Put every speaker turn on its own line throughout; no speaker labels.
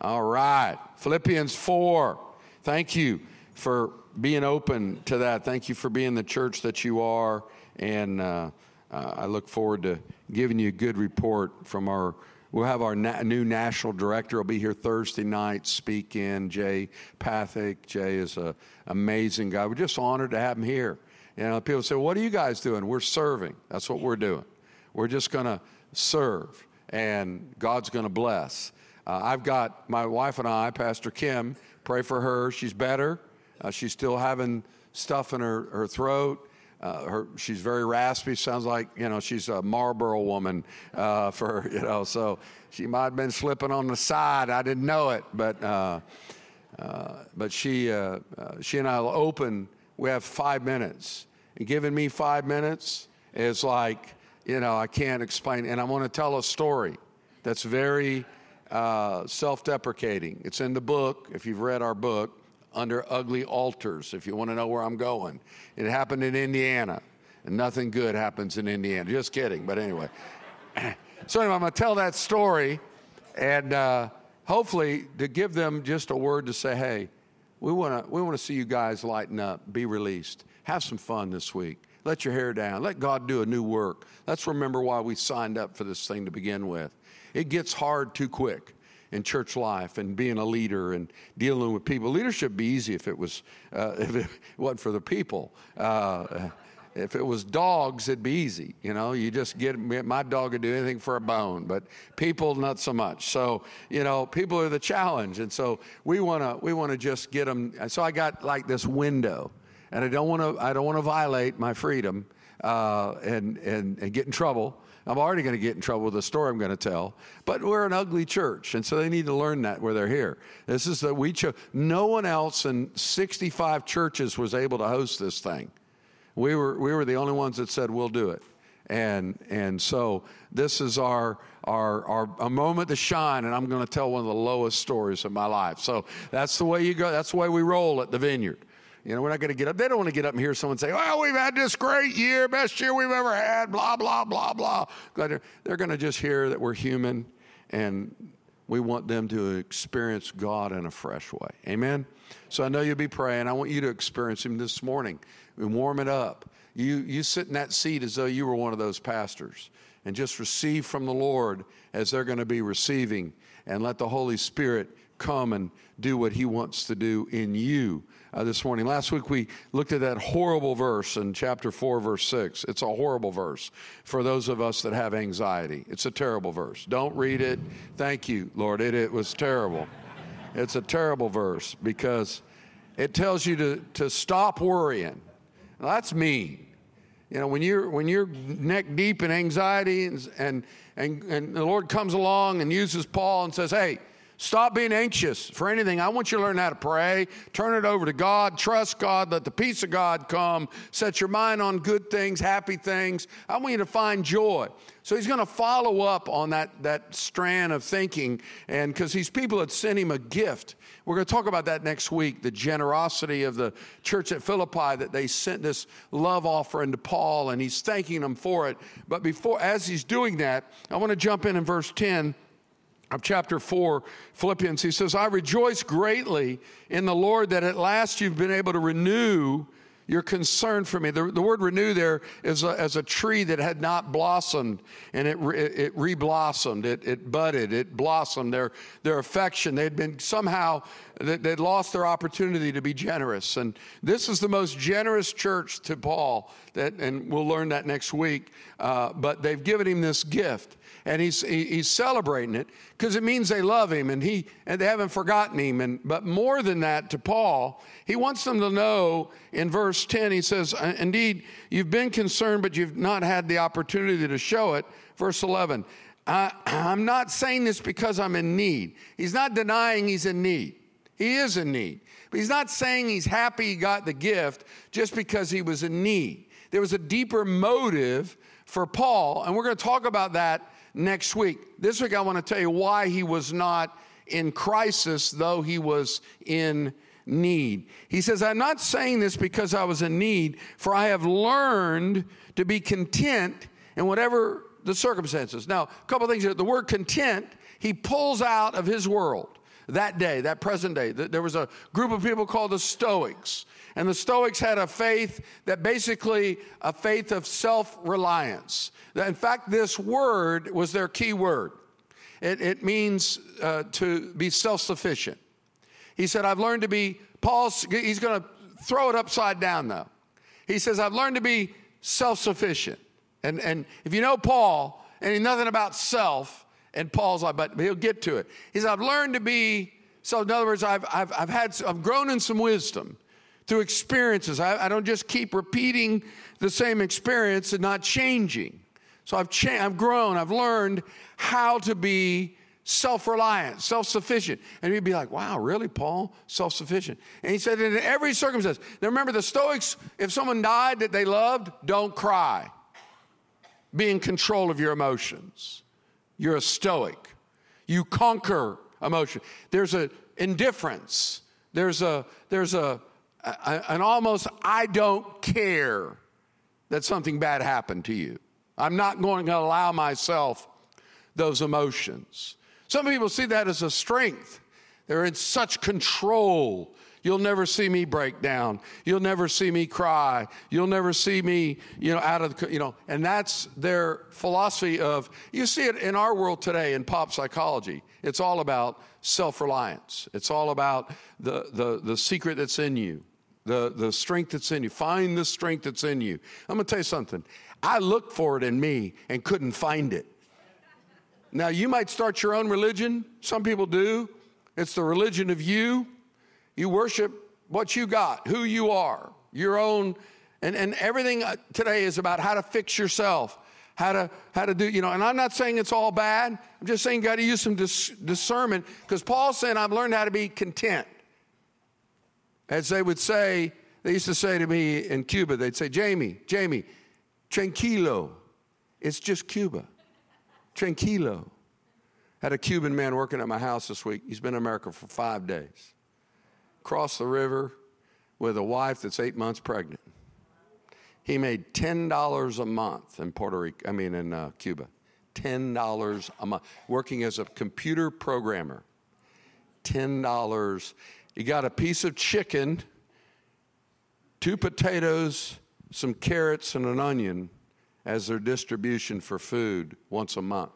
All right. Philippians 4. Thank you for being open to that. Thank you for being the church that you are. And uh, uh, I look forward to giving you a good report from our. We'll have our na- new national director. will be here Thursday night, speak in. Jay Pathak. Jay is an amazing guy. We're just honored to have him here. You know, people say, "What are you guys doing?" We're serving. That's what we're doing. We're just going to serve, and God's going to bless. Uh, I've got my wife and I, Pastor Kim. Pray for her. She's better. Uh, she's still having stuff in her, her throat. Uh, her, she's very raspy. Sounds like you know she's a Marlboro woman. Uh, for you know, so she might have been slipping on the side. I didn't know it, but uh, uh, but she uh, she and I will open. We have five minutes, and giving me five minutes is like you know I can't explain. And I want to tell a story that's very self-deprecating. It's in the book. If you've read our book, under ugly altars, if you want to know where I'm going. It happened in Indiana, and nothing good happens in Indiana. Just kidding, but anyway. so, anyway, I'm going to tell that story, and uh, hopefully to give them just a word to say, hey, we want to we want to see you guys lighten up, be released, have some fun this week. Let your hair down. Let God do a new work. Let's remember why we signed up for this thing to begin with. It gets hard too quick in church life and being a leader and dealing with people. Leadership be easy if it was uh, if it wasn't for the people. Uh, if it was dogs, it'd be easy. You know, you just get my dog would do anything for a bone, but people not so much. So you know, people are the challenge, and so we want to we want to just get them. So I got like this window, and I don't want to I don't want to violate my freedom uh, and, and and get in trouble. I'm already going to get in trouble with the story I'm going to tell. But we're an ugly church, and so they need to learn that where they're here. This is that we chose. No one else in 65 churches was able to host this thing. We were we were the only ones that said we'll do it, and and so this is our our, our a moment to shine, and I'm going to tell one of the lowest stories of my life. So that's the way you go. That's the way we roll at the Vineyard. You know, we're not going to get up. They don't want to get up and hear someone say, well, we've had this great year, best year we've ever had, blah, blah, blah, blah. They're, they're going to just hear that we're human and we want them to experience God in a fresh way. Amen? So I know you'll be praying. I want you to experience Him this morning and warm it up. You, you sit in that seat as though you were one of those pastors and just receive from the Lord as they're going to be receiving and let the Holy Spirit come and do what He wants to do in you uh, this morning. Last week we looked at that horrible verse in chapter 4, verse 6. It's a horrible verse for those of us that have anxiety. It's a terrible verse. Don't read it. Thank you, Lord. It, it was terrible. It's a terrible verse because it tells you to, to stop worrying. Now, that's mean. You know, when you're when you're neck deep in anxiety and, and and and the Lord comes along and uses Paul and says, "Hey, Stop being anxious for anything. I want you to learn how to pray. Turn it over to God. Trust God. Let the peace of God come. Set your mind on good things, happy things. I want you to find joy. So he's going to follow up on that, that strand of thinking. And because these people had sent him a gift. We're going to talk about that next week the generosity of the church at Philippi that they sent this love offering to Paul and he's thanking them for it. But before, as he's doing that, I want to jump in in verse 10 of chapter 4, Philippians, he says, I rejoice greatly in the Lord that at last you've been able to renew your concern for me. The, the word renew there is a, as a tree that had not blossomed and it, it, it re-blossomed, it, it budded, it blossomed. Their, their affection, they'd been somehow, they'd lost their opportunity to be generous. And this is the most generous church to Paul, that, and we'll learn that next week. Uh, but they've given him this gift and he's, he's celebrating it because it means they love him and, he, and they haven't forgotten him. And, but more than that, to Paul, he wants them to know in verse 10, he says, uh, Indeed, you've been concerned, but you've not had the opportunity to show it. Verse 11, I, I'm not saying this because I'm in need. He's not denying he's in need. He is in need. But he's not saying he's happy he got the gift just because he was in need. There was a deeper motive for Paul, and we're going to talk about that next week. This week, I want to tell you why he was not in crisis, though he was in need. He says, I'm not saying this because I was in need, for I have learned to be content in whatever the circumstances. Now, a couple things. The word content, he pulls out of his world. That day, that present day. There was a group of people called the Stoics. And the Stoics had a faith that basically a faith of self reliance. In fact, this word was their key word. It, it means uh, to be self sufficient. He said, I've learned to be, Paul's, he's going to throw it upside down though. He says, I've learned to be self sufficient. And, and if you know Paul, and nothing about self, and Paul's like, but he'll get to it. He says, I've learned to be, so in other words, I've, I've, I've had, I've grown in some wisdom through experiences. I, I don't just keep repeating the same experience and not changing. So I've, cha- I've grown, I've learned how to be self reliant, self sufficient. And you'd be like, wow, really, Paul? Self sufficient. And he said, in every circumstance. Now remember, the Stoics, if someone died that they loved, don't cry. Be in control of your emotions. You're a Stoic. You conquer emotion. There's a indifference. There's a, there's a, a an almost I don't care that something bad happened to you. I'm not going to allow myself those emotions. Some people see that as a strength. They're in such control. You'll never see me break down. You'll never see me cry. You'll never see me, you know, out of the, you know, and that's their philosophy of, you see it in our world today in pop psychology. It's all about self reliance, it's all about the, the, the secret that's in you, the, the strength that's in you. Find the strength that's in you. I'm going to tell you something. I looked for it in me and couldn't find it. Now, you might start your own religion. Some people do. It's the religion of you. You worship what you got, who you are, your own. And, and everything uh, today is about how to fix yourself, how to, how to do, you know. And I'm not saying it's all bad. I'm just saying you got to use some dis- discernment because Paul's saying, I've learned how to be content. As they would say, they used to say to me in Cuba, they'd say, Jamie, Jamie, tranquilo. It's just Cuba. Tranquilo. Had a Cuban man working at my house this week. He's been in America for five days. Crossed the river with a wife that's eight months pregnant. He made $10 a month in Puerto Rico, I mean, in uh, Cuba. $10 a month, working as a computer programmer. $10. He got a piece of chicken, two potatoes, some carrots, and an onion as their distribution for food once a month.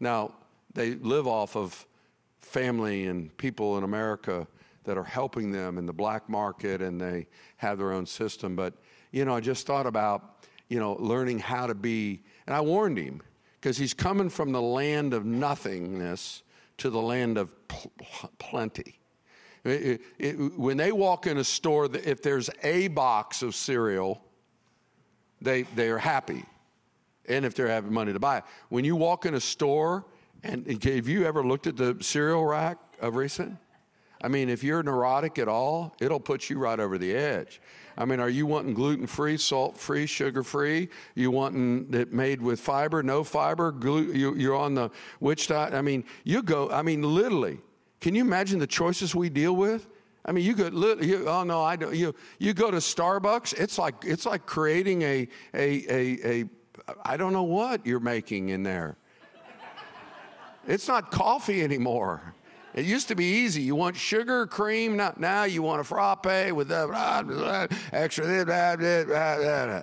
Now, they live off of family and people in America that are helping them in the black market and they have their own system. But, you know, I just thought about, you know, learning how to be, and I warned him because he's coming from the land of nothingness to the land of pl- plenty. It, it, when they walk in a store, if there's a box of cereal, they, they are happy. And if they're having money to buy it. When you walk in a store, and have you ever looked at the cereal rack of recent? I mean, if you're neurotic at all, it'll put you right over the edge. I mean, are you wanting gluten free, salt free, sugar free? You wanting it made with fiber, no fiber? Glu- you, are on the which diet? I mean, you go, I mean, literally, can you imagine the choices we deal with? I mean, you go. You, oh no, I don't. You you go to Starbucks. It's like it's like creating a a a, a I don't know what you're making in there. It's not coffee anymore. It used to be easy. You want sugar, cream. Now, now you want a frappe with that blah, blah, extra. Blah,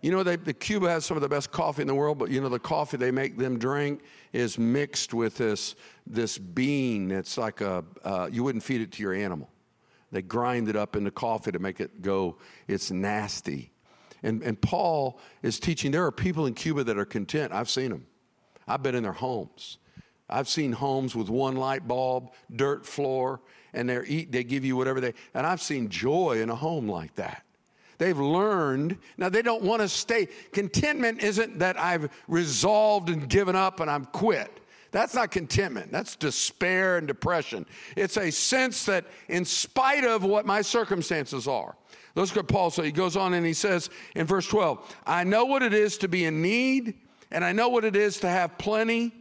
you know, they, the Cuba has some of the best coffee in the world, but you know the coffee they make them drink is mixed with this this bean. It's like a uh, you wouldn't feed it to your animal. They grind it up into coffee to make it go. It's nasty. And, and Paul is teaching. There are people in Cuba that are content. I've seen them. I've been in their homes. I've seen homes with one light bulb, dirt floor, and they eat. They give you whatever they. And I've seen joy in a home like that. They've learned. Now they don't want to stay. Contentment isn't that I've resolved and given up and I'm quit. That's not contentment. That's despair and depression. It's a sense that, in spite of what my circumstances are, let's go Paul. So he goes on and he says in verse 12, I know what it is to be in need, and I know what it is to have plenty.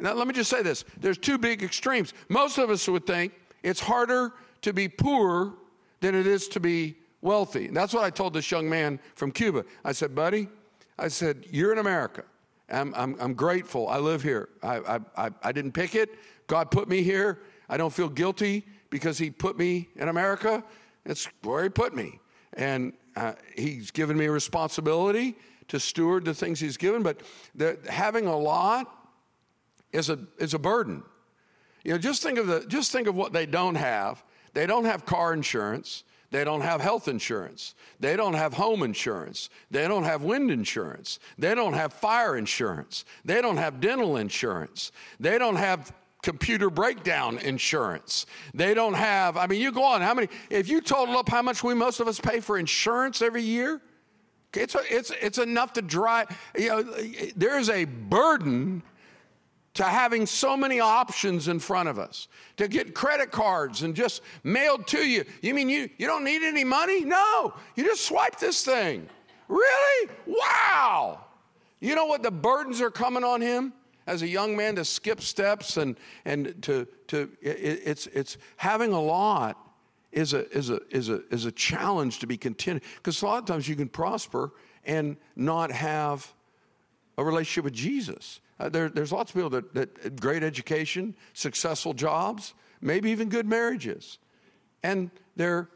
Now, let me just say this there's two big extremes. Most of us would think it's harder to be poor than it is to be wealthy. And that's what I told this young man from Cuba. I said, buddy, I said, you're in America. I'm, I'm, I'm grateful. I live here. I, I, I, didn't pick it. God put me here. I don't feel guilty because He put me in America. It's where He put me. And uh, He's given me a responsibility to steward the things He's given, but the, having a lot is a, is a burden. You know, just think of the just think of what they don't have. They don't have car insurance. They don't have health insurance. They don't have home insurance. They don't have wind insurance. They don't have fire insurance. They don't have dental insurance. They don't have computer breakdown insurance. They don't have, I mean, you go on, how many, if you total up how much we, most of us pay for insurance every year, it's, a, it's, it's enough to drive, you know, there is a burden to having so many options in front of us, to get credit cards and just mailed to you. You mean you, you don't need any money? No, you just swipe this thing. Really? Wow. You know what the burdens are coming on him? As a young man to skip steps and, and to, to it, it's, it's having a lot is a, is a, is a, is a challenge to be content. Because a lot of times you can prosper and not have a relationship with Jesus. Uh, there, there's lots of people that, that great education, successful jobs, maybe even good marriages, and they're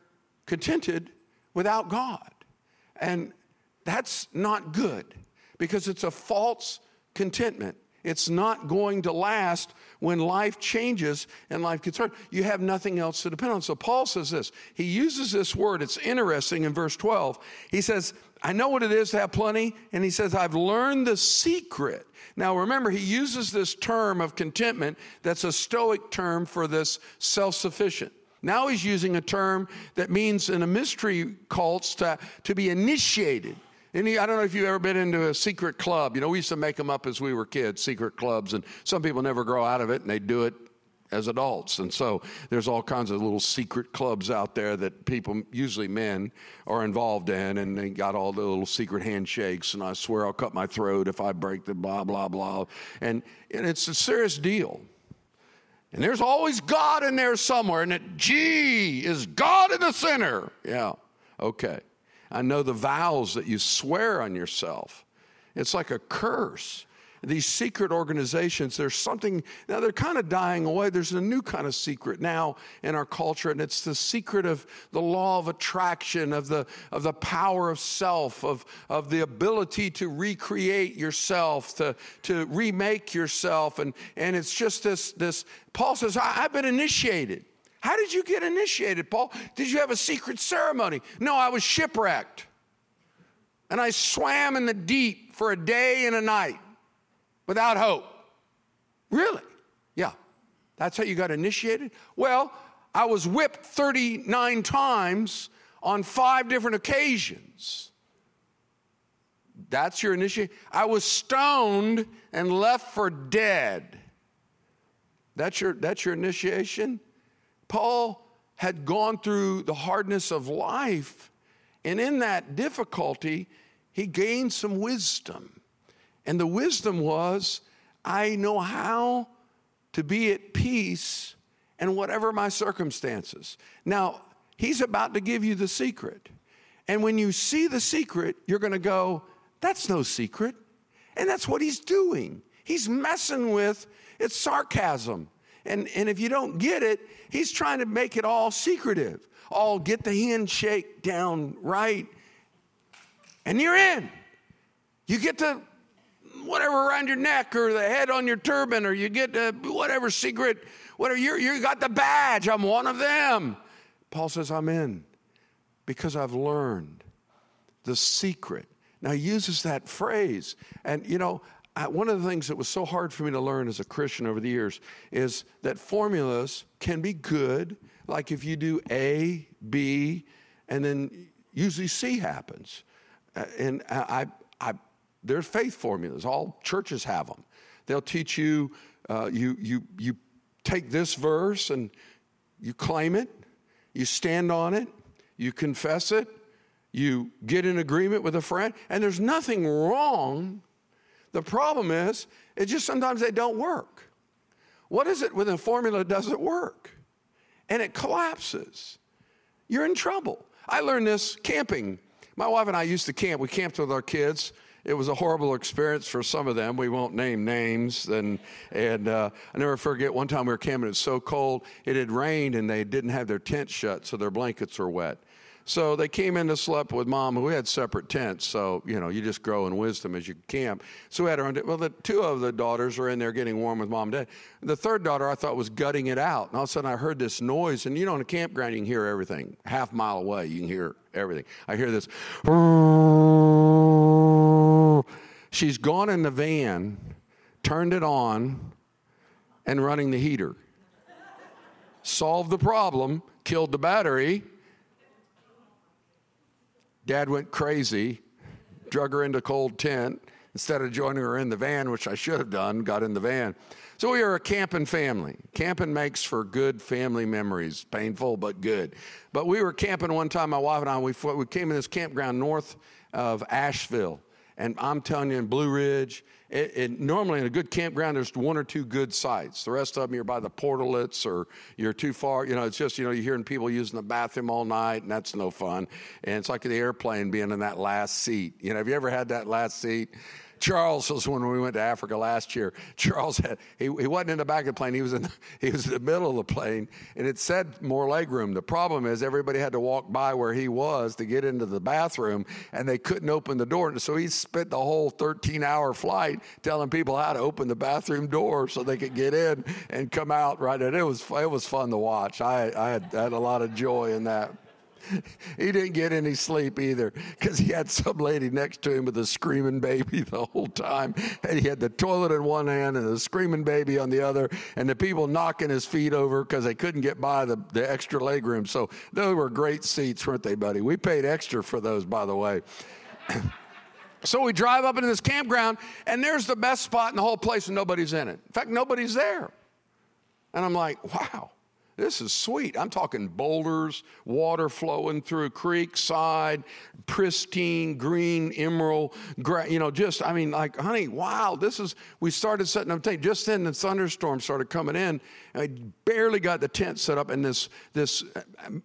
contented without God. And that's not good because it's a false contentment. It's not going to last when life changes and life gets hard. You have nothing else to depend on. So Paul says this. He uses this word. It's interesting in verse 12. He says, I know what it is to have plenty. And he says, I've learned the secret. Now remember, he uses this term of contentment that's a Stoic term for this self sufficient. Now he's using a term that means in a mystery cults to, to be initiated. Any, I don't know if you've ever been into a secret club. You know, we used to make them up as we were kids, secret clubs, and some people never grow out of it and they do it as adults. And so there's all kinds of little secret clubs out there that people, usually men, are involved in, and they got all the little secret handshakes. And I swear I'll cut my throat if I break the blah, blah, blah. And, and it's a serious deal. And there's always God in there somewhere, and it, gee, is God in the center? Yeah, okay. I know the vows that you swear on yourself. It's like a curse. These secret organizations, there's something, now they're kind of dying away. There's a new kind of secret now in our culture, and it's the secret of the law of attraction, of the, of the power of self, of, of the ability to recreate yourself, to, to remake yourself. And, and it's just this, this Paul says, I've been initiated. How did you get initiated, Paul? Did you have a secret ceremony? No, I was shipwrecked. And I swam in the deep for a day and a night without hope. Really? Yeah. That's how you got initiated? Well, I was whipped 39 times on five different occasions. That's your initiation. I was stoned and left for dead. That's your, that's your initiation? Paul had gone through the hardness of life, and in that difficulty, he gained some wisdom. And the wisdom was I know how to be at peace in whatever my circumstances. Now, he's about to give you the secret. And when you see the secret, you're going to go, that's no secret. And that's what he's doing. He's messing with it's sarcasm. And, and if you don't get it, he's trying to make it all secretive. All get the handshake down right, and you're in. You get the whatever around your neck or the head on your turban, or you get whatever secret, whatever. You you got the badge. I'm one of them. Paul says, I'm in because I've learned the secret. Now he uses that phrase, and you know, I, one of the things that was so hard for me to learn as a Christian over the years is that formulas can be good. Like if you do A, B, and then usually C happens. Uh, and I, I, I, there's faith formulas. All churches have them. They'll teach you, uh, you, you, you take this verse and you claim it, you stand on it, you confess it, you get in agreement with a friend, and there's nothing wrong the problem is, it just sometimes they don't work. What is it when the formula doesn't work? And it collapses. You're in trouble. I learned this camping. My wife and I used to camp. We camped with our kids, it was a horrible experience for some of them. We won't name names. And, and uh, I never forget one time we were camping, it was so cold, it had rained and they didn't have their tent shut, so their blankets were wet. So they came in to sleep with mom, we had separate tents. So, you know, you just grow in wisdom as you camp. So we had our own, well, the two of the daughters are in there getting warm with mom and dad. The third daughter I thought was gutting it out. And all of a sudden I heard this noise. And, you know, in a campground, you can hear everything. Half mile away, you can hear everything. I hear this. She's gone in the van, turned it on, and running the heater. Solved the problem, killed the battery Dad went crazy, drug her into cold tent instead of joining her in the van, which I should have done, got in the van. So we are a camping family. Camping makes for good family memories, painful but good. But we were camping one time, my wife and I, we, we came in this campground north of Asheville. And I'm telling you, in Blue Ridge, it, it, normally in a good campground, there's one or two good sites. The rest of them, you're by the portalets or you're too far. You know, it's just, you know, you're hearing people using the bathroom all night, and that's no fun. And it's like the airplane being in that last seat. You know, have you ever had that last seat? Charles was when we went to Africa last year. Charles had he, he wasn't in the back of the plane. He was in the, he was in the middle of the plane, and it said more legroom. The problem is everybody had to walk by where he was to get into the bathroom, and they couldn't open the door. And so he spent the whole 13-hour flight telling people how to open the bathroom door so they could get in and come out right. And it was it was fun to watch. I I had, I had a lot of joy in that. he didn't get any sleep either because he had some lady next to him with a screaming baby the whole time. And he had the toilet in one hand and the screaming baby on the other, and the people knocking his feet over because they couldn't get by the, the extra leg room. So those were great seats, weren't they, buddy? We paid extra for those, by the way. So we drive up into this campground, and there's the best spot in the whole place, and nobody's in it. In fact, nobody's there. And I'm like, wow, this is sweet. I'm talking boulders, water flowing through a creek side, pristine green emerald, you know, just, I mean, like, honey, wow, this is, we started setting up tent. Just then the thunderstorm started coming in. I barely got the tent set up, and this, this,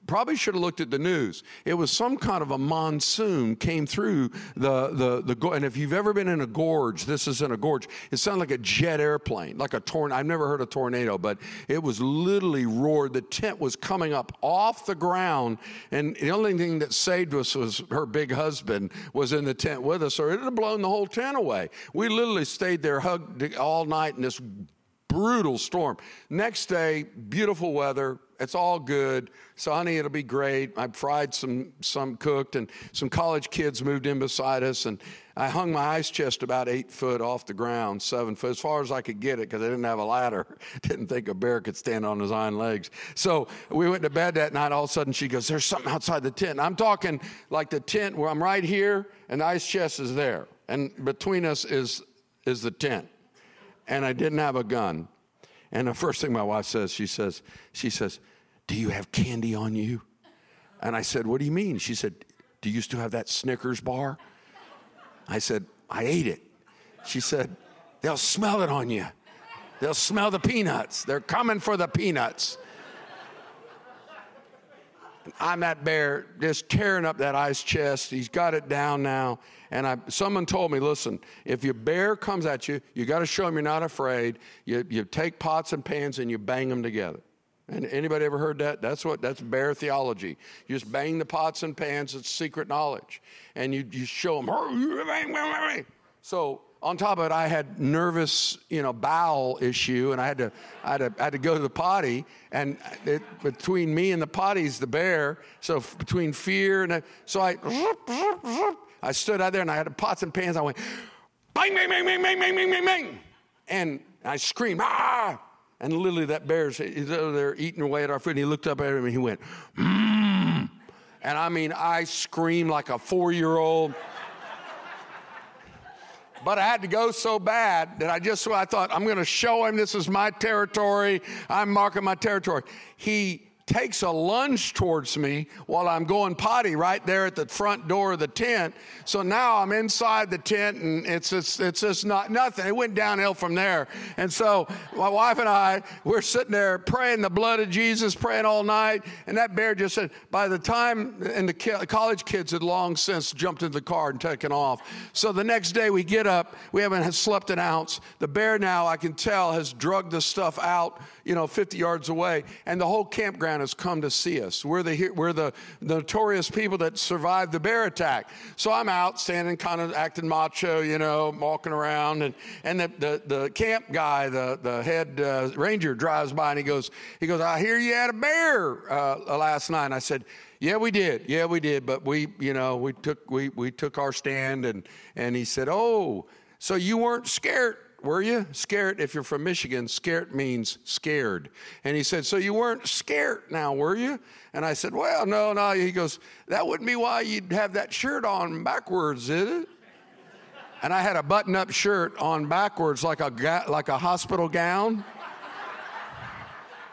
probably should have looked at the news. It was some kind of a monsoon came through the, the, the, and if you've ever been in a gorge, this is in a gorge, it sounded like a jet airplane, like a tornado. I've never heard a tornado, but it was literally roared. The tent was coming up off the ground, and the only thing that saved us was her big husband was in the tent with us, or it would have blown the whole tent away. We literally stayed there hugged all night in this brutal storm. Next day, beautiful weather. It's all good. So, honey, it'll be great. I fried some, some cooked, and some college kids moved in beside us, and I hung my ice chest about eight foot off the ground, seven foot, as far as I could get it, because I didn't have a ladder. didn't think a bear could stand on his hind legs. So we went to bed that night. All of a sudden, she goes, "There's something outside the tent." I'm talking like the tent where I'm right here, and the ice chest is there, and between us is is the tent and I didn't have a gun. And the first thing my wife says, she says, she says, "Do you have candy on you?" And I said, "What do you mean?" She said, "Do you still have that Snickers bar?" I said, "I ate it." She said, "They'll smell it on you. They'll smell the peanuts. They're coming for the peanuts." I'm that bear just tearing up that ice chest. He's got it down now. And I, someone told me, listen, if your bear comes at you, you got to show him you're not afraid. You, you take pots and pans and you bang them together. And anybody ever heard that? That's what that's bear theology. You just bang the pots and pans. It's secret knowledge, and you you show them. So on top of it, I had nervous, you know, bowel issue, and I had to, I had to, I had to go to the potty. And it, between me and the potty's the bear. So between fear and so I, I stood out there and I had pots and pans. I went, bang, bang, bang, bang, bang, bang, bang, bang, bang. And I screamed, ah! And literally that bear's he's over there eating away at our food. And he looked up at him and he went, mmm. And I mean, I screamed like a four year old. But I had to go so bad that I just, I thought, I'm going to show him this is my territory. I'm marking my territory. He takes a lunge towards me while I'm going potty right there at the front door of the tent. So now I'm inside the tent and it's just, it's just not nothing. It went downhill from there. And so my wife and I, we're sitting there praying the blood of Jesus, praying all night. And that bear just said, by the time, and the college kids had long since jumped into the car and taken off. So the next day we get up, we haven't slept an ounce. The bear now, I can tell, has drugged the stuff out, you know, 50 yards away. And the whole campground has come to see us. We're the, we're the, notorious people that survived the bear attack. So I'm out standing, kind of acting macho, you know, walking around. And, and the, the, the camp guy, the, the head uh, ranger, drives by and he goes, he goes, I hear you had a bear uh, last night. And I said, yeah, we did. Yeah, we did. But we, you know, we took we we took our stand, and and he said, "Oh, so you weren't scared, were you? Scared. If you're from Michigan, scared means scared." And he said, "So you weren't scared now, were you?" And I said, "Well, no, no." He goes, "That wouldn't be why you'd have that shirt on backwards, is it?" And I had a button-up shirt on backwards, like a like a hospital gown,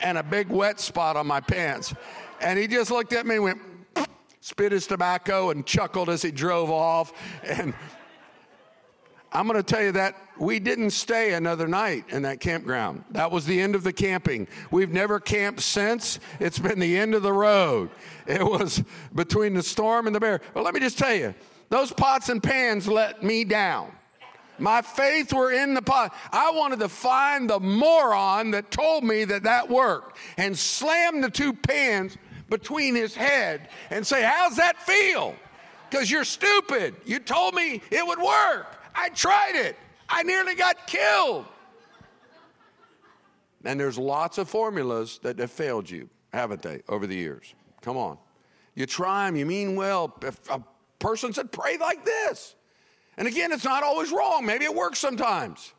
and a big wet spot on my pants. And he just looked at me and went, spit his tobacco and chuckled as he drove off. And I'm going to tell you that we didn't stay another night in that campground. That was the end of the camping. We've never camped since. It's been the end of the road. It was between the storm and the bear. But let me just tell you, those pots and pans let me down. My faith were in the pot. I wanted to find the moron that told me that that worked and slam the two pans between his head and say, How's that feel? Because you're stupid. You told me it would work. I tried it. I nearly got killed. And there's lots of formulas that have failed you, haven't they, over the years? Come on. You try them, you mean well. If a person said, pray like this. And again, it's not always wrong. Maybe it works sometimes.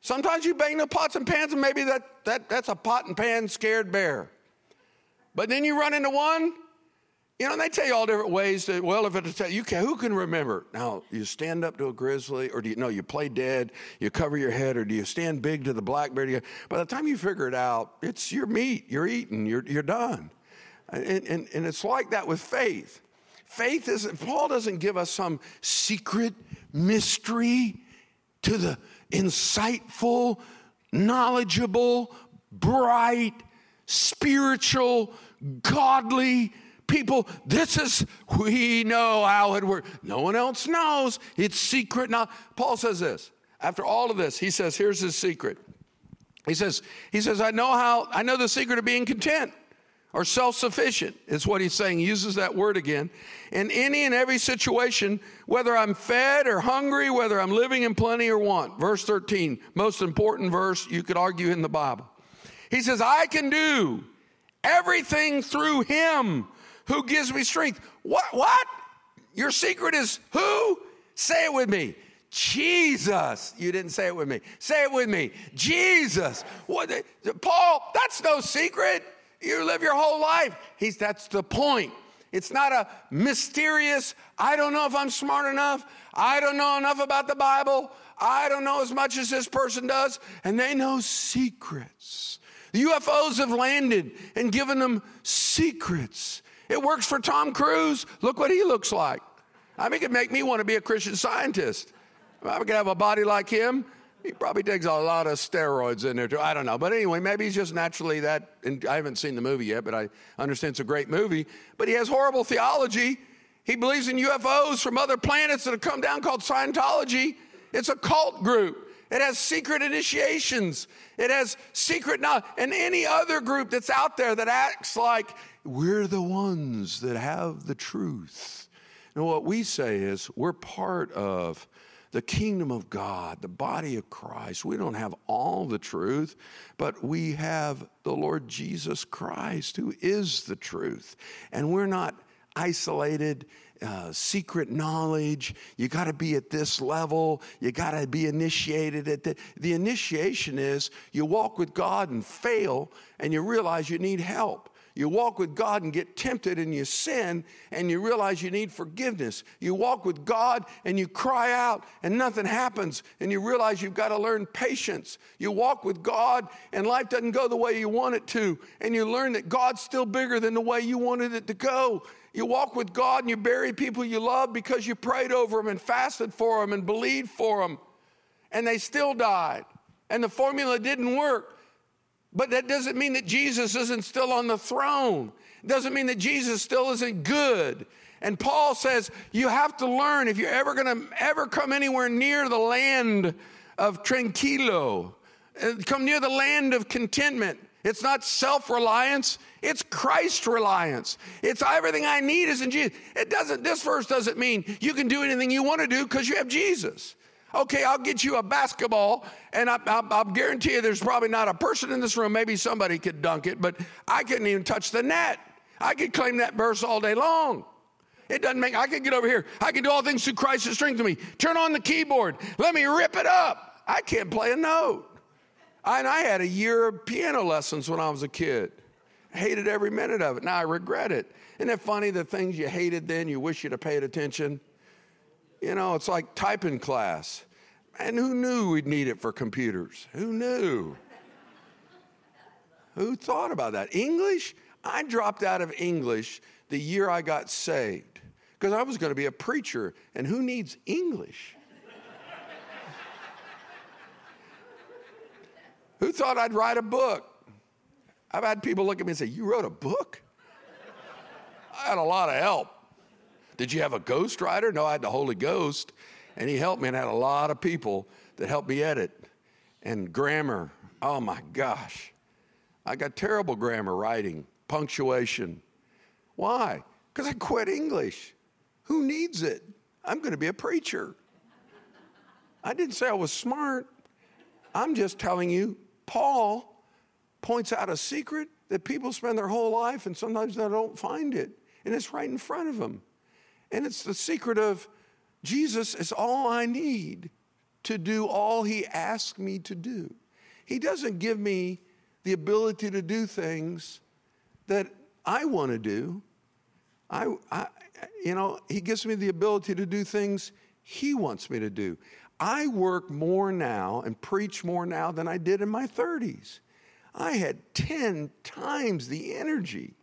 Sometimes you bang the pots and pans, and maybe that, that, that's a pot and pan scared bear. But then you run into one, you know, and they tell you all different ways that, well, if it's a, you can, who can remember? Now, you stand up to a grizzly, or do you, no, you play dead, you cover your head, or do you stand big to the black bear? By the time you figure it out, it's your meat, you're eating, you're, you're done. And, and, and it's like that with faith. Faith isn't, Paul doesn't give us some secret mystery to the insightful, knowledgeable, bright, spiritual, godly people. This is, we know how it works. No one else knows. It's secret. Now, Paul says this. After all of this, he says, here's his secret. He says, he says, I know how, I know the secret of being content or self sufficient, is what he's saying. He uses that word again. In any and every situation, whether I'm fed or hungry, whether I'm living in plenty or want. Verse 13, most important verse you could argue in the Bible. He says, I can do everything through him who gives me strength. What? What? Your secret is who? Say it with me. Jesus. You didn't say it with me. Say it with me. Jesus. What? Paul, that's no secret. You live your whole life. He's that's the point. It's not a mysterious, I don't know if I'm smart enough. I don't know enough about the Bible. I don't know as much as this person does. And they know secrets. The UFOs have landed and given them secrets. It works for Tom Cruise. Look what he looks like. I mean, it could make me want to be a Christian scientist. If I could have a body like him, he probably takes a lot of steroids in there too. I don't know. But anyway, maybe he's just naturally that. And I haven't seen the movie yet, but I understand it's a great movie. But he has horrible theology. He believes in UFOs from other planets that have come down called Scientology. It's a cult group. It has secret initiations. It has secret knowledge. And any other group that's out there that acts like we're the ones that have the truth. And what we say is we're part of the kingdom of God, the body of Christ. We don't have all the truth, but we have the Lord Jesus Christ, who is the truth. And we're not isolated uh, secret knowledge. You got to be at this level. You got to be initiated at the. The initiation is you walk with God and fail, and you realize you need help. You walk with God and get tempted and you sin and you realize you need forgiveness. You walk with God and you cry out and nothing happens and you realize you've got to learn patience. You walk with God and life doesn't go the way you want it to and you learn that God's still bigger than the way you wanted it to go. You walk with God and you bury people you love because you prayed over them and fasted for them and believed for them and they still died and the formula didn't work. But that doesn't mean that Jesus isn't still on the throne. It doesn't mean that Jesus still isn't good. And Paul says you have to learn if you're ever going to ever come anywhere near the land of tranquilo, uh, come near the land of contentment. It's not self reliance, it's Christ reliance. It's everything I need is in Jesus. It doesn't, this verse doesn't mean you can do anything you want to do because you have Jesus. Okay, I'll get you a basketball, and I, I, I'll guarantee you there's probably not a person in this room, maybe somebody could dunk it, but I couldn't even touch the net. I could claim that verse all day long. It doesn't make, I could get over here. I can do all things through Christ who strengthens me. Turn on the keyboard. Let me rip it up. I can't play a note. I, and I had a year of piano lessons when I was a kid. hated every minute of it. Now I regret it. Isn't it funny the things you hated then, you wish you'd have paid attention? You know, it's like typing class. And who knew we'd need it for computers? Who knew? who thought about that? English? I dropped out of English the year I got saved because I was going to be a preacher, and who needs English? Who thought I'd write a book? I've had people look at me and say, You wrote a book? I had a lot of help. Did you have a ghostwriter? No, I had the Holy Ghost, and He helped me, and I had a lot of people that helped me edit. And grammar, oh my gosh. I got terrible grammar writing, punctuation. Why? Because I quit English. Who needs it? I'm going to be a preacher. I didn't say I was smart. I'm just telling you, Paul points out a secret that people spend their whole life and sometimes they don't find it. And it's right in front of them. And it's the secret of Jesus is all I need to do all he asked me to do. He doesn't give me the ability to do things that I want to do. I, I, you know, he gives me the ability to do things he wants me to do. I work more now and preach more now than I did in my 30s. I had 10 times the energy.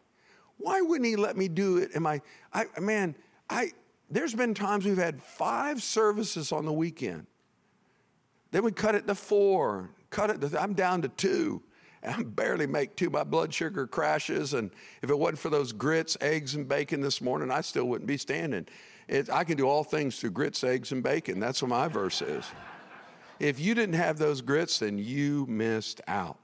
Why wouldn't he let me do it? Am I, I man, I, there's been times we've had five services on the weekend. Then we cut it to four, cut it to, I'm down to two. I barely make two. My blood sugar crashes. And if it wasn't for those grits, eggs, and bacon this morning, I still wouldn't be standing. It, I can do all things through grits, eggs, and bacon. That's what my verse is. If you didn't have those grits, then you missed out.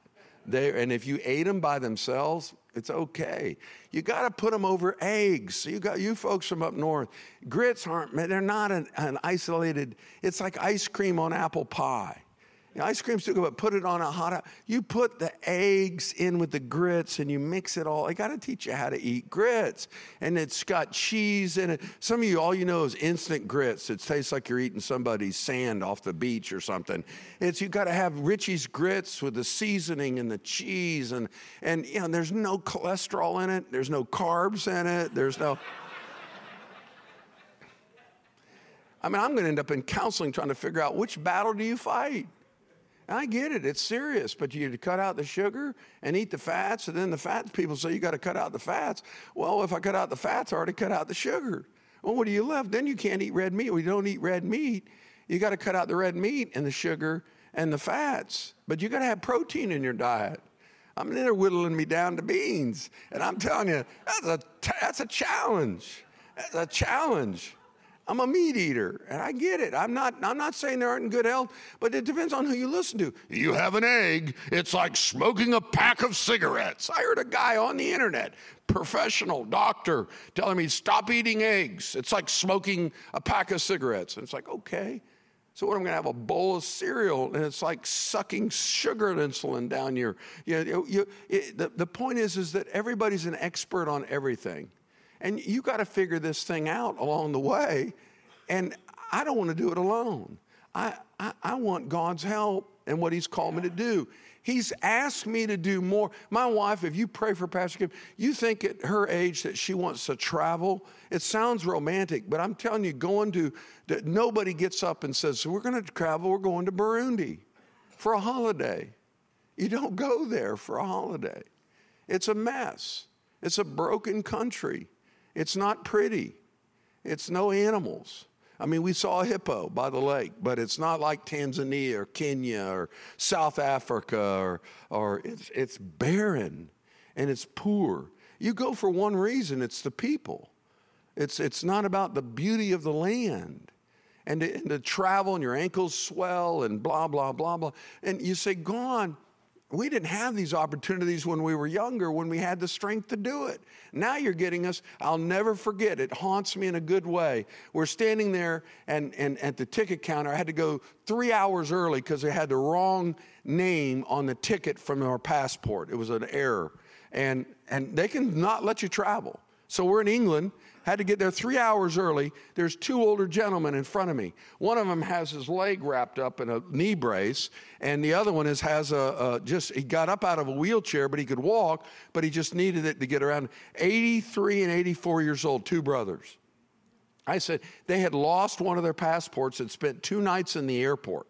They, and if you ate them by themselves, it's okay. You got to put them over eggs. You got you folks from up north. Grits aren't. They're not an, an isolated. It's like ice cream on apple pie. The ice cream's too good, but put it on a hot. You put the eggs in with the grits and you mix it all. I got to teach you how to eat grits, and it's got cheese in it. Some of you, all you know is instant grits. It tastes like you're eating somebody's sand off the beach or something. It's you got to have Richie's grits with the seasoning and the cheese, and and you know there's no cholesterol in it. There's no carbs in it. There's no. I mean, I'm going to end up in counseling trying to figure out which battle do you fight. I get it, it's serious, but you cut out the sugar and eat the fats, and then the fat people say you got to cut out the fats. Well, if I cut out the fats, I already cut out the sugar. Well, what do you left? Then you can't eat red meat. You don't eat red meat. You got to cut out the red meat and the sugar and the fats, but you got to have protein in your diet. I mean, they're whittling me down to beans, and I'm telling you, that's a that's a challenge. That's a challenge. I'm a meat eater, and I get it. I'm not, I'm not saying they aren't in good health, but it depends on who you listen to. You have an egg, it's like smoking a pack of cigarettes. I heard a guy on the internet, professional doctor, telling me, stop eating eggs. It's like smoking a pack of cigarettes. And it's like, okay. So what I'm going to have a bowl of cereal, and it's like sucking sugar and insulin down your. You know, you, it, the, the point is, is that everybody's an expert on everything. And you got to figure this thing out along the way. And I don't want to do it alone. I, I, I, want God's help and what He's called me to do. He's asked me to do more. My wife, if you pray for Pastor Kim, you think at her age that she wants to travel. It sounds romantic, but I'm telling you, going to, that nobody gets up and says, We're going to travel, we're going to Burundi for a holiday. You don't go there for a holiday. It's a mess. It's a broken country. It's not pretty. It's no animals. I mean, we saw a hippo by the lake, but it's not like Tanzania or Kenya or South Africa or, or it's, it's barren and it's poor. You go for one reason it's the people. It's, it's not about the beauty of the land. And to, and to travel and your ankles swell and blah, blah, blah, blah. And you say, Gone we didn't have these opportunities when we were younger, when we had the strength to do it. Now you're getting us, I'll never forget, it haunts me in a good way. We're standing there, and, and at the ticket counter, I had to go three hours early because they had the wrong name on the ticket from our passport. It was an error. And, and they can not let you travel. So we're in England, had to get there three hours early. There's two older gentlemen in front of me. One of them has his leg wrapped up in a knee brace, and the other one is, has a, a just, he got up out of a wheelchair, but he could walk, but he just needed it to get around. 83 and 84 years old, two brothers. I said they had lost one of their passports and spent two nights in the airport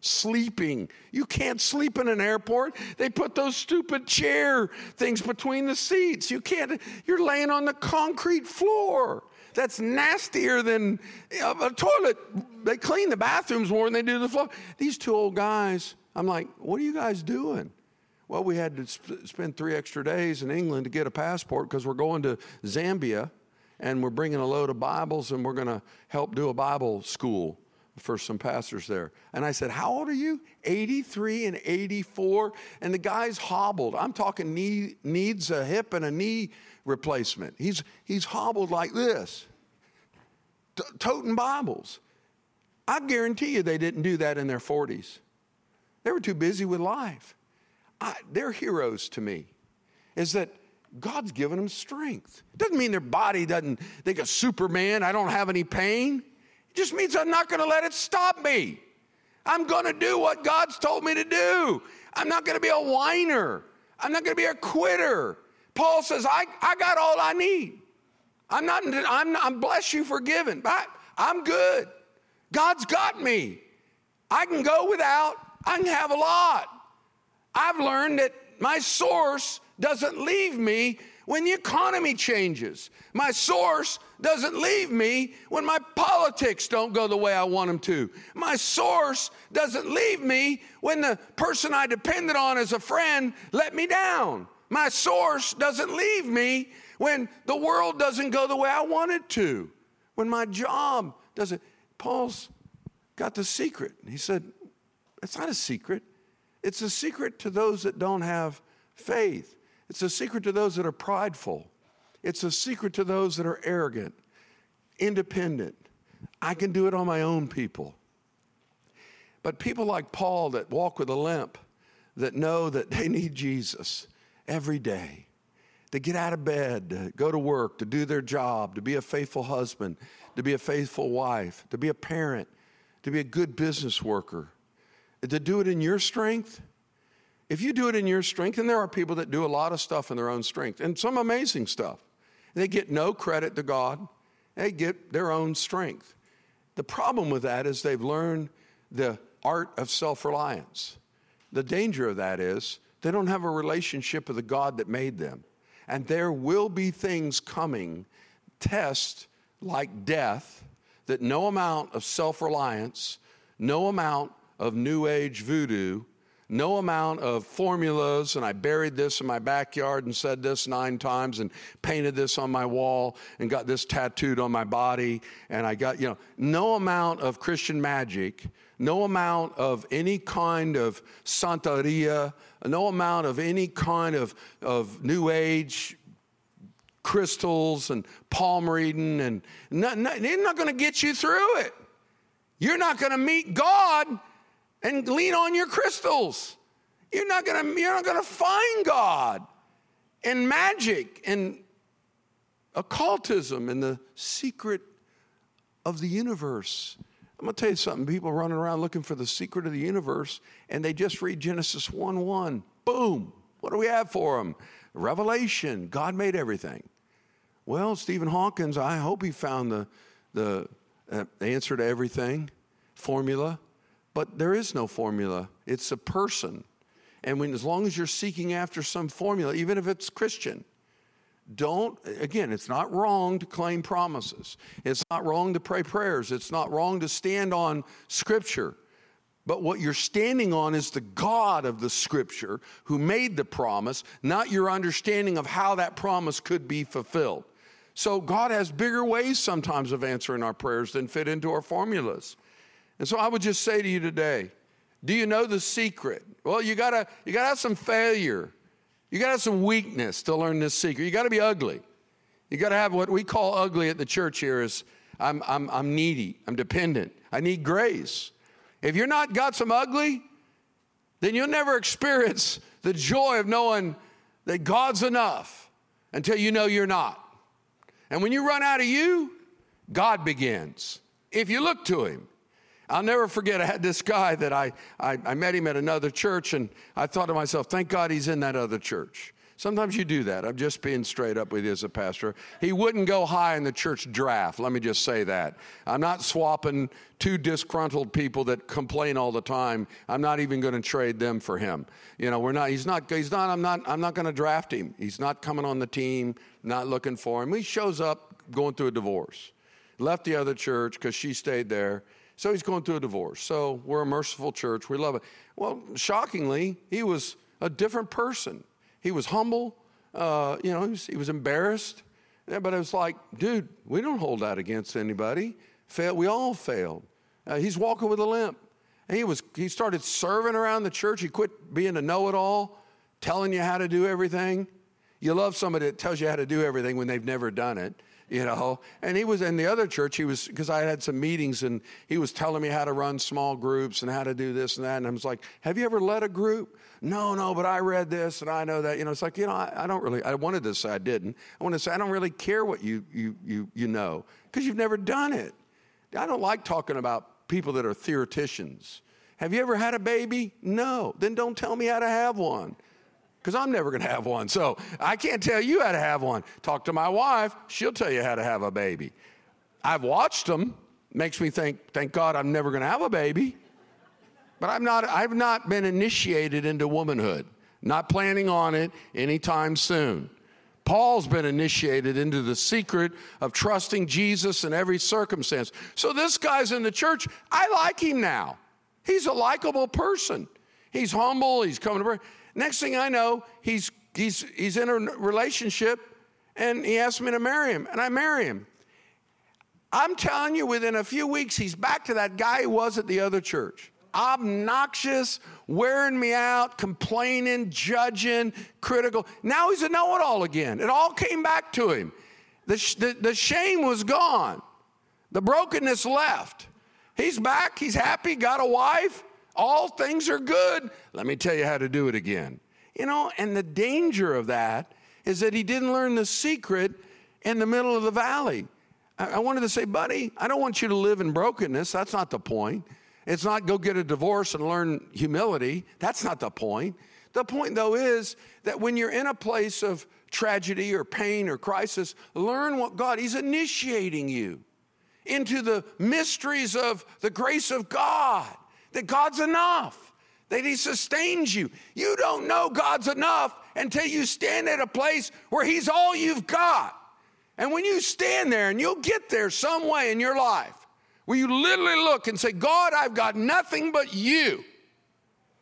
sleeping. You can't sleep in an airport. They put those stupid chair things between the seats. You can't, you're laying on the concrete floor. That's nastier than uh, a toilet. They clean the bathrooms more than they do the floor. These two old guys, I'm like, what are you guys doing? Well, we had to sp- spend three extra days in England to get a passport because we're going to Zambia and we're bringing a load of Bibles and we're going to help do a Bible school for some pastors there. And I said, How old are you? 83 and 84. And the guy's hobbled. I'm talking knee, needs a hip and a knee replacement. He's, he's hobbled like this, t- toting Bibles. I guarantee you they didn't do that in their 40s. They were too busy with life. I, they're heroes to me. Is that God's given them strength. Doesn't mean their body doesn't they of Superman, I don't have any pain just means I'm not going to let it stop me. I'm going to do what God's told me to do. I'm not going to be a whiner. I'm not going to be a quitter. Paul says, I, I got all I need. I'm not, I'm, I'm bless you for giving. I, I'm good. God's got me. I can go without, I can have a lot. I've learned that my source doesn't leave me when the economy changes. My source doesn't leave me when my politics don't go the way I want them to. My source doesn't leave me when the person I depended on as a friend let me down. My source doesn't leave me when the world doesn't go the way I want it to. When my job doesn't. Paul's got the secret. He said, It's not a secret. It's a secret to those that don't have faith. It's a secret to those that are prideful. It's a secret to those that are arrogant, independent. I can do it on my own people. But people like Paul that walk with a limp, that know that they need Jesus every day, to get out of bed, to go to work, to do their job, to be a faithful husband, to be a faithful wife, to be a parent, to be a good business worker, to do it in your strength if you do it in your strength, and there are people that do a lot of stuff in their own strength, and some amazing stuff, they get no credit to God, they get their own strength. The problem with that is they've learned the art of self reliance. The danger of that is they don't have a relationship with the God that made them. And there will be things coming, tests like death, that no amount of self reliance, no amount of New Age voodoo no amount of formulas, and I buried this in my backyard and said this nine times and painted this on my wall and got this tattooed on my body, and I got, you know, no amount of Christian magic, no amount of any kind of Santeria, no amount of any kind of, of New Age crystals and palm reading, and not, not, it's not going to get you through it. You're not going to meet God and lean on your crystals. You're not gonna, you're not gonna find God in magic and occultism and the secret of the universe I'm to tell you something. People running around looking for the secret of the universe, and they just read Genesis 1 1. Boom. What do we have for them? Revelation. God made everything. Well, Stephen Hawkins, I hope he found the, the uh, answer to everything, formula, but there is no formula. It's a person. And when, as long as you're seeking after some formula, even if it's Christian, don't, again, it's not wrong to claim promises. It's not wrong to pray prayers. It's not wrong to stand on Scripture. But what you're standing on is the God of the Scripture who made the promise, not your understanding of how that promise could be fulfilled. So God has bigger ways sometimes of answering our prayers than fit into our formulas. And so I would just say to you today, do you know the secret? Well, you gotta, you gotta have some failure. You got to have some weakness to learn this secret. You got to be ugly. You got to have what we call ugly at the church here is I'm, I'm, I'm needy, I'm dependent, I need grace. If you're not got some ugly, then you'll never experience the joy of knowing that God's enough until you know you're not. And when you run out of you, God begins. If you look to Him, I'll never forget, I had this guy that I, I, I, met him at another church, and I thought to myself, thank God he's in that other church. Sometimes you do that. I'm just being straight up with you as a pastor. He wouldn't go high in the church draft. Let me just say that. I'm not swapping two disgruntled people that complain all the time. I'm not even going to trade them for him. You know, we're not, he's not, he's not, I'm not, I'm not going to draft him. He's not coming on the team, not looking for him. He shows up going through a divorce. Left the other church because she stayed there so he's going through a divorce. So we're a merciful church. We love it. Well, shockingly, he was a different person. He was humble. Uh, you know, he was, he was embarrassed. Yeah, but it was like, dude, we don't hold that against anybody. Fail, we all failed. Uh, he's walking with a limp. And he was he started serving around the church. He quit being a know-it-all, telling you how to do everything. You love somebody that tells you how to do everything when they've never done it you know. And he was in the other church, he was, because I had some meetings and he was telling me how to run small groups and how to do this and that. And I was like, Have you ever led a group? No, no, but I read this and I know that. You know, it's like, you know, I, I don't really, I wanted to say I didn't. I want to say, I don't really care what you, you, you, you know, because you've never done it. I don't like talking about people that are theoreticians. Have you ever had a baby? No. Then don't tell me how to have one because I'm never going to have one. So I can't tell you how to have one. Talk to my wife, she'll tell you how to have a baby. I've watched them, makes me think, thank God I'm never going to have a baby. But I'm not, I've not been initiated into womanhood, not planning on it anytime soon. Paul's been initiated into the secret of trusting Jesus in every circumstance. So this guy's in the church. I like him now. He's a likable person. He's humble. He's coming to Next thing I know, he's, he's, he's in a relationship and he asked me to marry him, and I marry him. I'm telling you, within a few weeks, he's back to that guy he was at the other church. Obnoxious, wearing me out, complaining, judging, critical. Now he's a know it all again. It all came back to him. The, the, the shame was gone, the brokenness left. He's back, he's happy, got a wife, all things are good. Let me tell you how to do it again. You know, and the danger of that is that he didn't learn the secret in the middle of the valley. I, wanted to say, buddy, I don't want you to live in brokenness. That's not the point. It's not go get a divorce and learn humility. That's not the point. The point, though, is that when you're in a place of tragedy or pain or crisis, learn what God, He's initiating you into the mysteries of the grace of God that God's enough, that He sustains you. You don't know God's enough until you stand at a place where He's all you've got. And when you stand there, and you'll get there some way in your life, where you literally look and say, God, I've got nothing but you.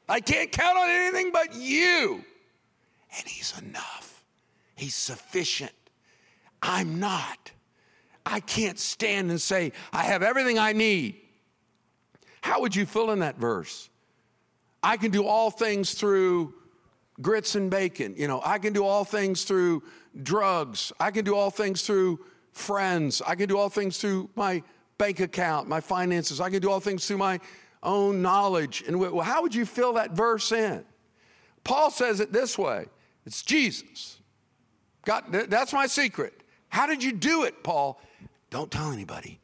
I can't count on anything but you. And He's enough, He's sufficient. I'm not. I can't stand and say, I have everything I need. How would you fill in that verse? I can do all things through grits and bacon. You know, I can do all things through drugs. I can do all things through friends. I can do all things through my bank account, my finances. I can do all things through my own knowledge. And well, how would you fill that verse in? Paul says it this way it's Jesus. God, that's my secret. How did you do it, Paul? Don't tell anybody,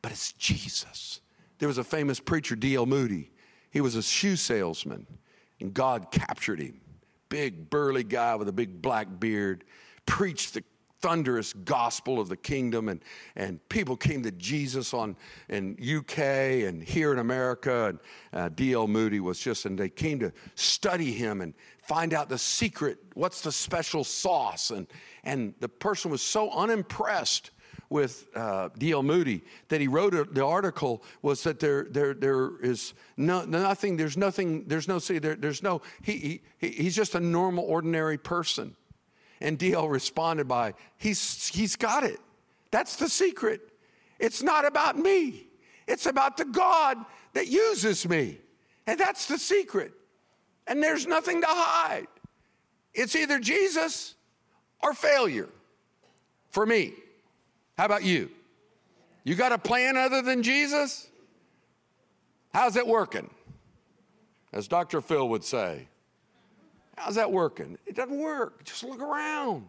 but it's Jesus. There was a famous preacher, D.L. Moody. He was a shoe salesman, and God captured him. Big, burly guy with a big black beard, preached the thunderous gospel of the kingdom and, and people came to jesus on in uk and here in america and uh, dl moody was just and they came to study him and find out the secret what's the special sauce and, and the person was so unimpressed with uh, D.L. Moody that he wrote a, the article was that there, there, there is no, nothing, there's nothing, there's no, see, there, there's no, he, he, he's just a normal, ordinary person. And DL responded by, he's, he's got it. That's the secret. It's not about me, it's about the God that uses me. And that's the secret. And there's nothing to hide. It's either Jesus or failure for me. How about you? You got a plan other than Jesus? How's it working? As Dr. Phil would say, how's that working? It doesn't work. Just look around.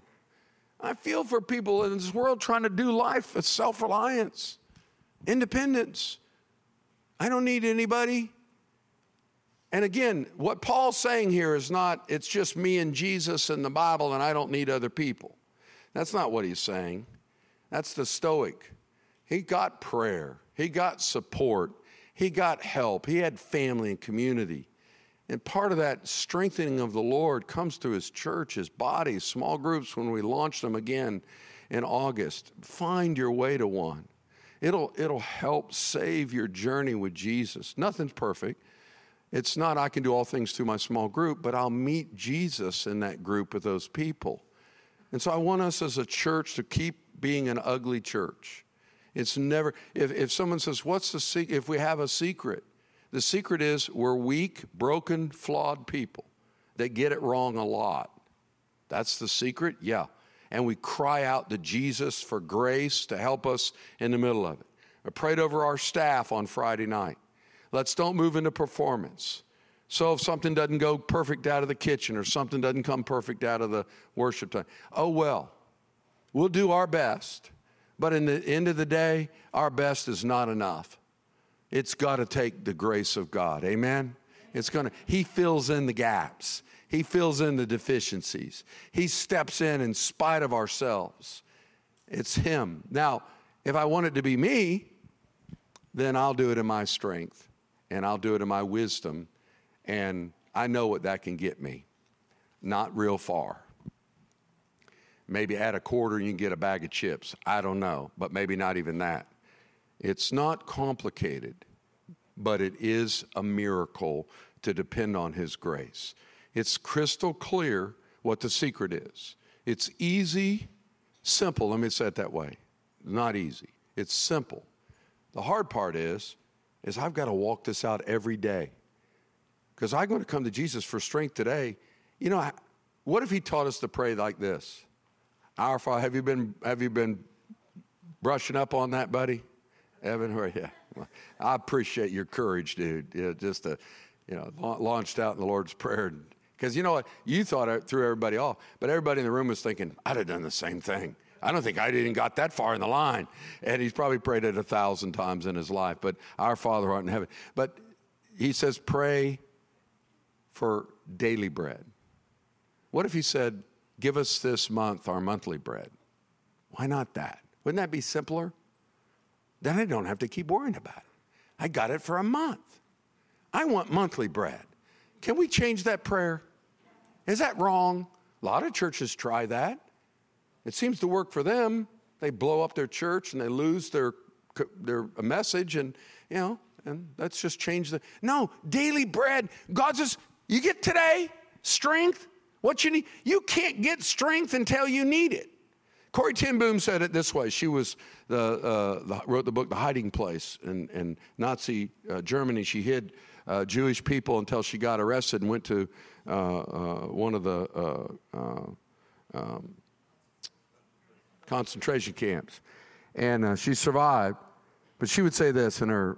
I feel for people in this world trying to do life with self reliance, independence. I don't need anybody. And again, what Paul's saying here is not, it's just me and Jesus and the Bible and I don't need other people. That's not what he's saying. That's the Stoic. He got prayer, he got support, he got help, he had family and community. And part of that strengthening of the Lord comes through his church, his body, small groups when we launch them again in August. Find your way to one. It'll, it'll help save your journey with Jesus. Nothing's perfect. It's not, I can do all things through my small group, but I'll meet Jesus in that group with those people. And so I want us as a church to keep being an ugly church. It's never, if, if someone says, What's the secret? If we have a secret, the secret is we're weak, broken, flawed people that get it wrong a lot. That's the secret? Yeah. And we cry out to Jesus for grace to help us in the middle of it. I prayed over our staff on Friday night. Let's don't move into performance. So if something doesn't go perfect out of the kitchen or something doesn't come perfect out of the worship time, oh well. We'll do our best, but in the end of the day, our best is not enough. It's got to take the grace of God. Amen? It's going to, He fills in the gaps, He fills in the deficiencies, He steps in in spite of ourselves. It's Him. Now, if I want it to be me, then I'll do it in my strength and I'll do it in my wisdom. And I know what that can get me. Not real far. Maybe add a quarter and you can get a bag of chips. I don't know, but maybe not even that. It's not complicated, but it is a miracle to depend on His grace. It's crystal clear what the secret is. It's easy, simple. Let me say it that way. Not easy. It's simple. The hard part is, is I've got to walk this out every day. Because I'm going to come to Jesus for strength today. You know, what if He taught us to pray like this? Our Father, have you been, have you been brushing up on that, buddy? Evan, where yeah. I appreciate your courage, dude. Yeah, just to, you know, launched out in the Lord's Prayer. Because you know what? You thought it threw everybody off, but everybody in the room was thinking, I'd have done the same thing. I don't think I even got that far in the line. And he's probably prayed it a thousand times in his life. But our Father art in heaven. But he says, pray for daily bread. What if he said, give us this month our monthly bread. Why not that? Wouldn't that be simpler? Then I don't have to keep worrying about it. I got it for a month. I want monthly bread. Can we change that prayer? Is that wrong? A lot of churches try that. It seems to work for them. They blow up their church and they lose their, their message, and you know, and let's just change the. No, daily bread. God says, you get today strength, what you need, you can't get strength until you need it. Corrie ten Boom said it this way. She was the, uh, the wrote the book The Hiding Place in, in Nazi uh, Germany. She hid uh, Jewish people until she got arrested and went to uh, uh, one of the uh, um, concentration camps. And she survived. But she would say this in her,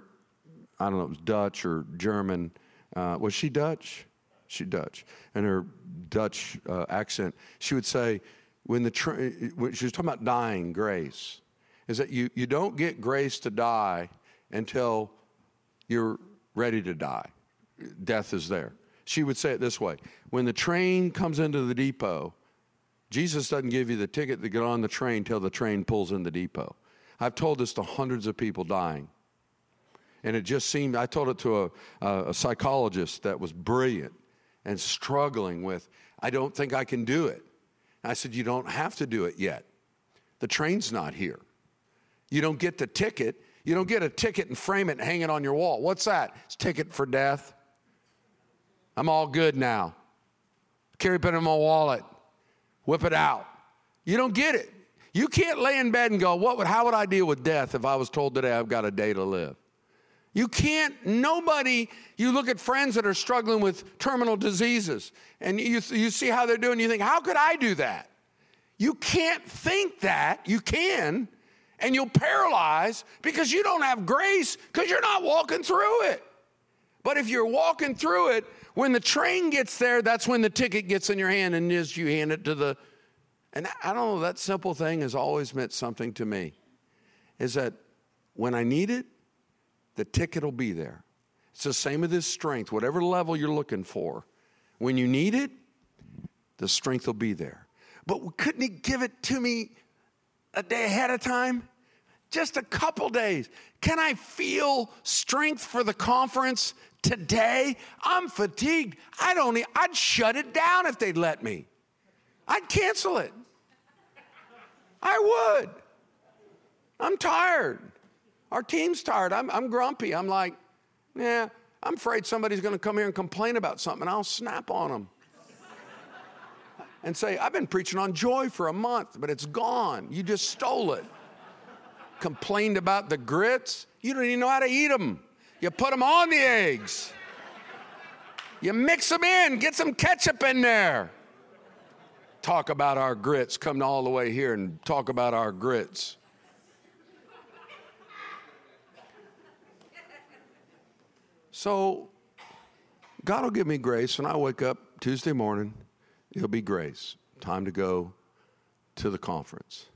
I don't know, it was Dutch or German. was she Dutch? She Dutch. And her Dutch uh, accent, she would say, when the tra- when she was talking about dying grace, is that you, you don't get grace to die until you're ready to die. Death is there. She would say it this way When the train comes into the depot, Jesus doesn't give you the ticket to get on the train till the train pulls in the depot. I've told this to hundreds of people dying. And it just seemed, I told it to a, a psychologist that was brilliant and struggling with, I don't think I can do it. And I said, You don't have to do it yet. The train's not here. You don't get the ticket. You don't get a ticket and frame it and hang it on your wall. What's that? It's ticket for death. I'm all good now. Carry it in my wallet. Whip it out. You don't get it. You can't lay in bed and go, what would, how would I deal with death if I was told today I've got a day to live? You can't, nobody, you look at friends that are struggling with terminal diseases and you, you see how they're doing, you think, how could I do that? You can't think that. You can, and you'll paralyze because you don't have grace because you're not walking through it. But if you're walking through it, when the train gets there, that's when the ticket gets in your hand and as you hand it to the. And I don't know, that simple thing has always meant something to me. Is that when I need it, the ticket will be there. It's the same with this strength, whatever level you're looking for. When you need it, the strength will be there. But couldn't He give it to me a day ahead of time? Just a couple days. Can I feel strength for the conference today? I'm fatigued. I don't, I'd shut it down if they'd let me. I'd cancel it. I would. I'm tired. Our team's tired. I'm, I'm grumpy. I'm like, yeah, I'm afraid somebody's going to come here and complain about something, and I'll snap on them and say, I've been preaching on joy for a month, but it's gone. You just stole it. Complained about the grits. You don't even know how to eat them. You put them on the eggs. You mix them in, get some ketchup in there. Talk about our grits. Come all the way here and talk about our grits. So God will give me grace when I wake up Tuesday morning. It'll be grace. Time to go to the conference.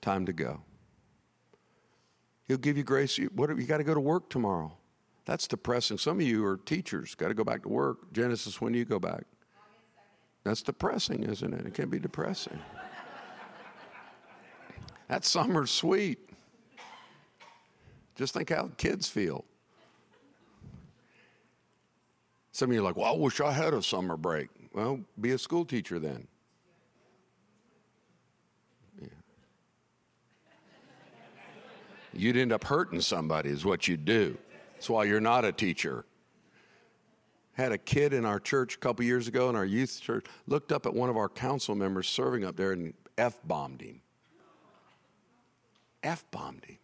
Time to go. He'll give you grace. You, what, you got to go to work tomorrow. That's depressing. Some of you are teachers, got to go back to work. Genesis, when do you go back? That's depressing, isn't it? It can be depressing. that summer's sweet. Just think how kids feel. Some of you are like, well, I wish I had a summer break. Well, be a school teacher then. Yeah. You'd end up hurting somebody, is what you'd do. That's why you're not a teacher. Had a kid in our church a couple years ago in our youth church, looked up at one of our council members serving up there and F bombed him. F bombed him.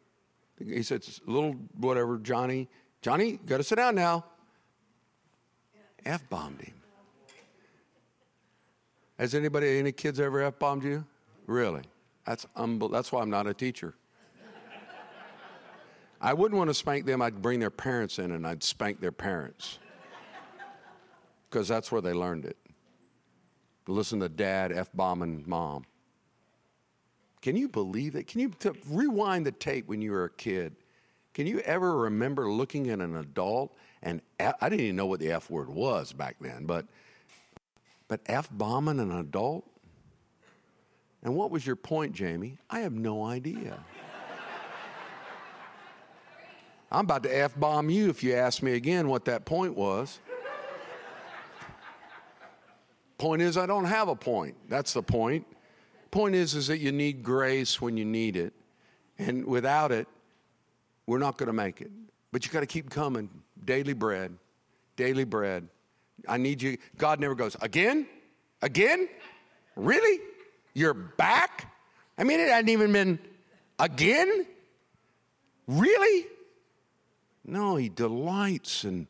He said, little whatever, Johnny, Johnny, got to sit down now. F bombed him. Has anybody, any kids ever F bombed you? Really? That's, unbe- that's why I'm not a teacher. I wouldn't want to spank them. I'd bring their parents in and I'd spank their parents. Because that's where they learned it. Listen to dad F bombing mom. Can you believe it? Can you t- rewind the tape when you were a kid? Can you ever remember looking at an adult and I didn't even know what the F word was back then, but but F bombing an adult? And what was your point, Jamie? I have no idea. I'm about to F bomb you if you ask me again what that point was. point is, I don't have a point. That's the point. Point is, is that you need grace when you need it. And without it, we're not going to make it. But you got to keep coming. Daily bread, daily bread. I need you. God never goes, again? Again? Really? You're back? I mean, it hadn't even been again? Really? No, he delights in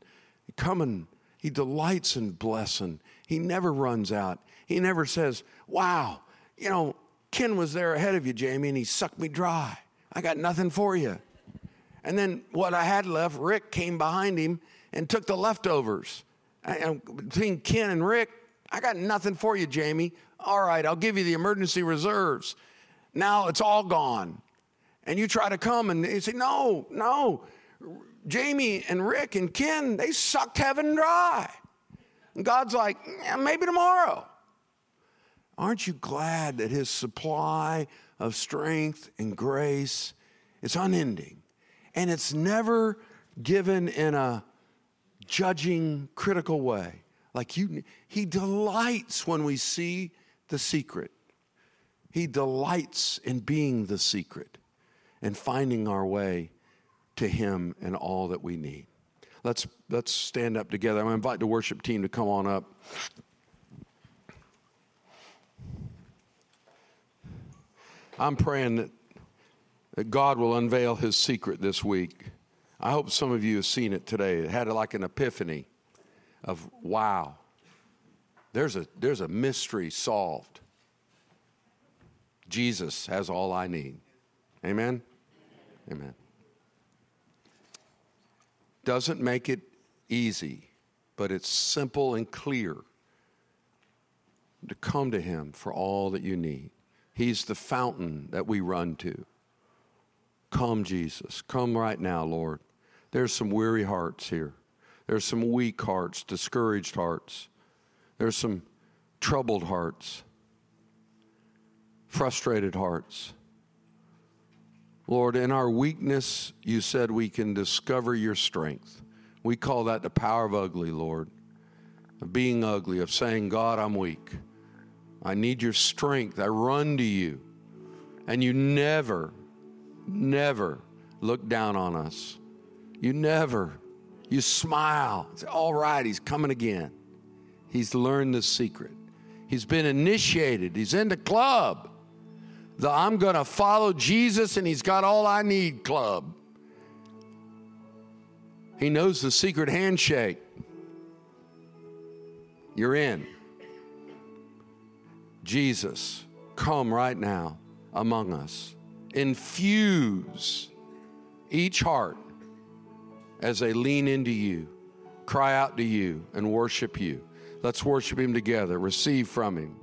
coming. He delights in blessing. He never runs out. He never says, Wow, you know, Ken was there ahead of you, Jamie, and he sucked me dry. I got nothing for you. And then what I had left, Rick came behind him and took the leftovers. And between Ken and Rick, I got nothing for you, Jamie. All right, I'll give you the emergency reserves. Now it's all gone. And you try to come and you say, no, no. Jamie and Rick and Ken, they sucked heaven dry. And God's like, yeah, maybe tomorrow. Aren't you glad that his supply of strength and grace is unending? And it's never given in a judging, critical way. Like you, he delights when we see the secret. He delights in being the secret and finding our way to him and all that we need. Let's, let's stand up together. I'm going to invite the worship team to come on up. I'm praying that, that God will unveil his secret this week. I hope some of you have seen it today. It had like an epiphany of wow. There's a, there's a mystery solved. Jesus has all I need. Amen? Amen. Doesn't make it easy, but it's simple and clear to come to Him for all that you need. He's the fountain that we run to. Come, Jesus. Come right now, Lord. There's some weary hearts here. There's some weak hearts, discouraged hearts. There's some troubled hearts, frustrated hearts. Lord, in our weakness, you said we can discover your strength. We call that the power of ugly, Lord, of being ugly, of saying, God, I'm weak. I need your strength. I run to you. And you never, never look down on us. You never. You smile. Say, All right, he's coming again. He's learned the secret. He's been initiated. He's in the club. The I'm going to follow Jesus and he's got all I need club. He knows the secret handshake. You're in. Jesus, come right now among us. Infuse each heart as they lean into you, cry out to you, and worship you. Let's worship Him together. Receive from Him.